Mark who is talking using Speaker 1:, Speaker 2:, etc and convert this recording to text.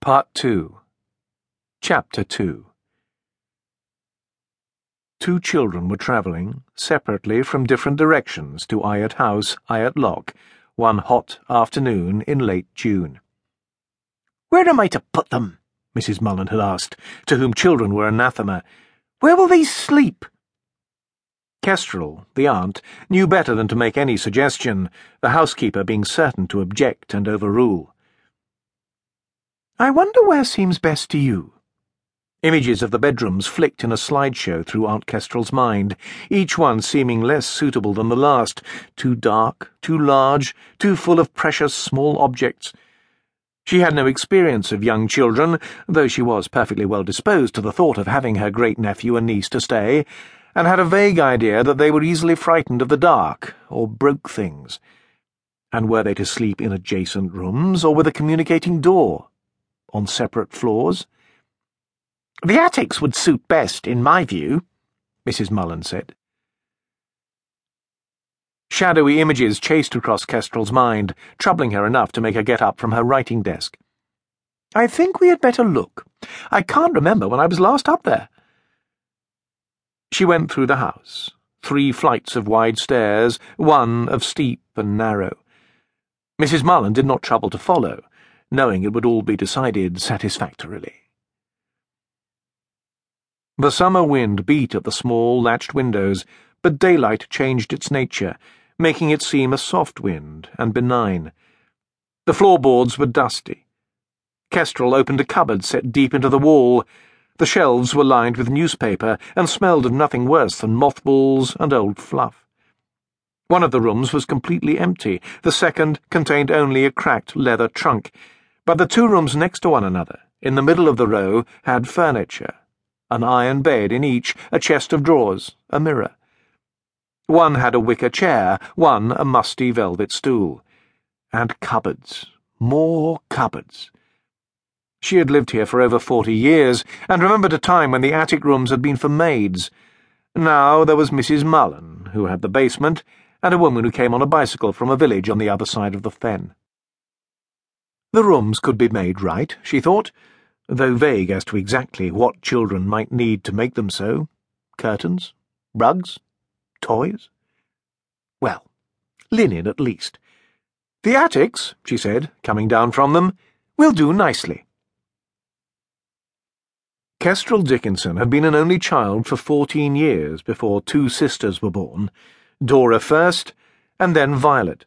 Speaker 1: Part 2 Chapter 2 Two children were travelling, separately from different directions, to Iyot House, Iyot Lock, one hot afternoon in late June.
Speaker 2: Where am I to put them? Mrs. Mullen had asked, to whom children were anathema. Where will they sleep?
Speaker 1: Kestrel, the aunt, knew better than to make any suggestion, the housekeeper being certain to object and overrule.
Speaker 2: I wonder where seems best to you.
Speaker 1: Images of the bedrooms flicked in a slideshow through Aunt Kestrel's mind, each one seeming less suitable than the last, too dark, too large, too full of precious small objects. She had no experience of young children, though she was perfectly well disposed to the thought of having her great nephew and niece to stay and had a vague idea that they were easily frightened of the dark, or broke things. And were they to sleep in adjacent rooms, or with a communicating door? On separate floors?
Speaker 2: The attics would suit best, in my view, Mrs. Mullen said.
Speaker 1: Shadowy images chased across Kestrel's mind, troubling her enough to make her get up from her writing desk.
Speaker 2: I think we had better look. I can't remember when I was last up there.
Speaker 1: She went through the house, three flights of wide stairs, one of steep and narrow. Mrs. Mullen did not trouble to follow, knowing it would all be decided satisfactorily. The summer wind beat at the small, latched windows, but daylight changed its nature, making it seem a soft wind and benign. The floorboards were dusty. Kestrel opened a cupboard set deep into the wall, the shelves were lined with newspaper and smelled of nothing worse than mothballs and old fluff. One of the rooms was completely empty, the second contained only a cracked leather trunk, but the two rooms next to one another, in the middle of the row, had furniture an iron bed in each, a chest of drawers, a mirror. One had a wicker chair, one a musty velvet stool. And cupboards, more cupboards. She had lived here for over forty years, and remembered a time when the attic rooms had been for maids. Now there was Mrs. Mullen, who had the basement, and a woman who came on a bicycle from a village on the other side of the fen. The rooms could be made right, she thought, though vague as to exactly what children might need to make them so. Curtains? Rugs? Toys? Well, linen at least. The attics, she said, coming down from them, will do nicely. Kestrel Dickinson had been an only child for fourteen years before two sisters were born, Dora first, and then Violet.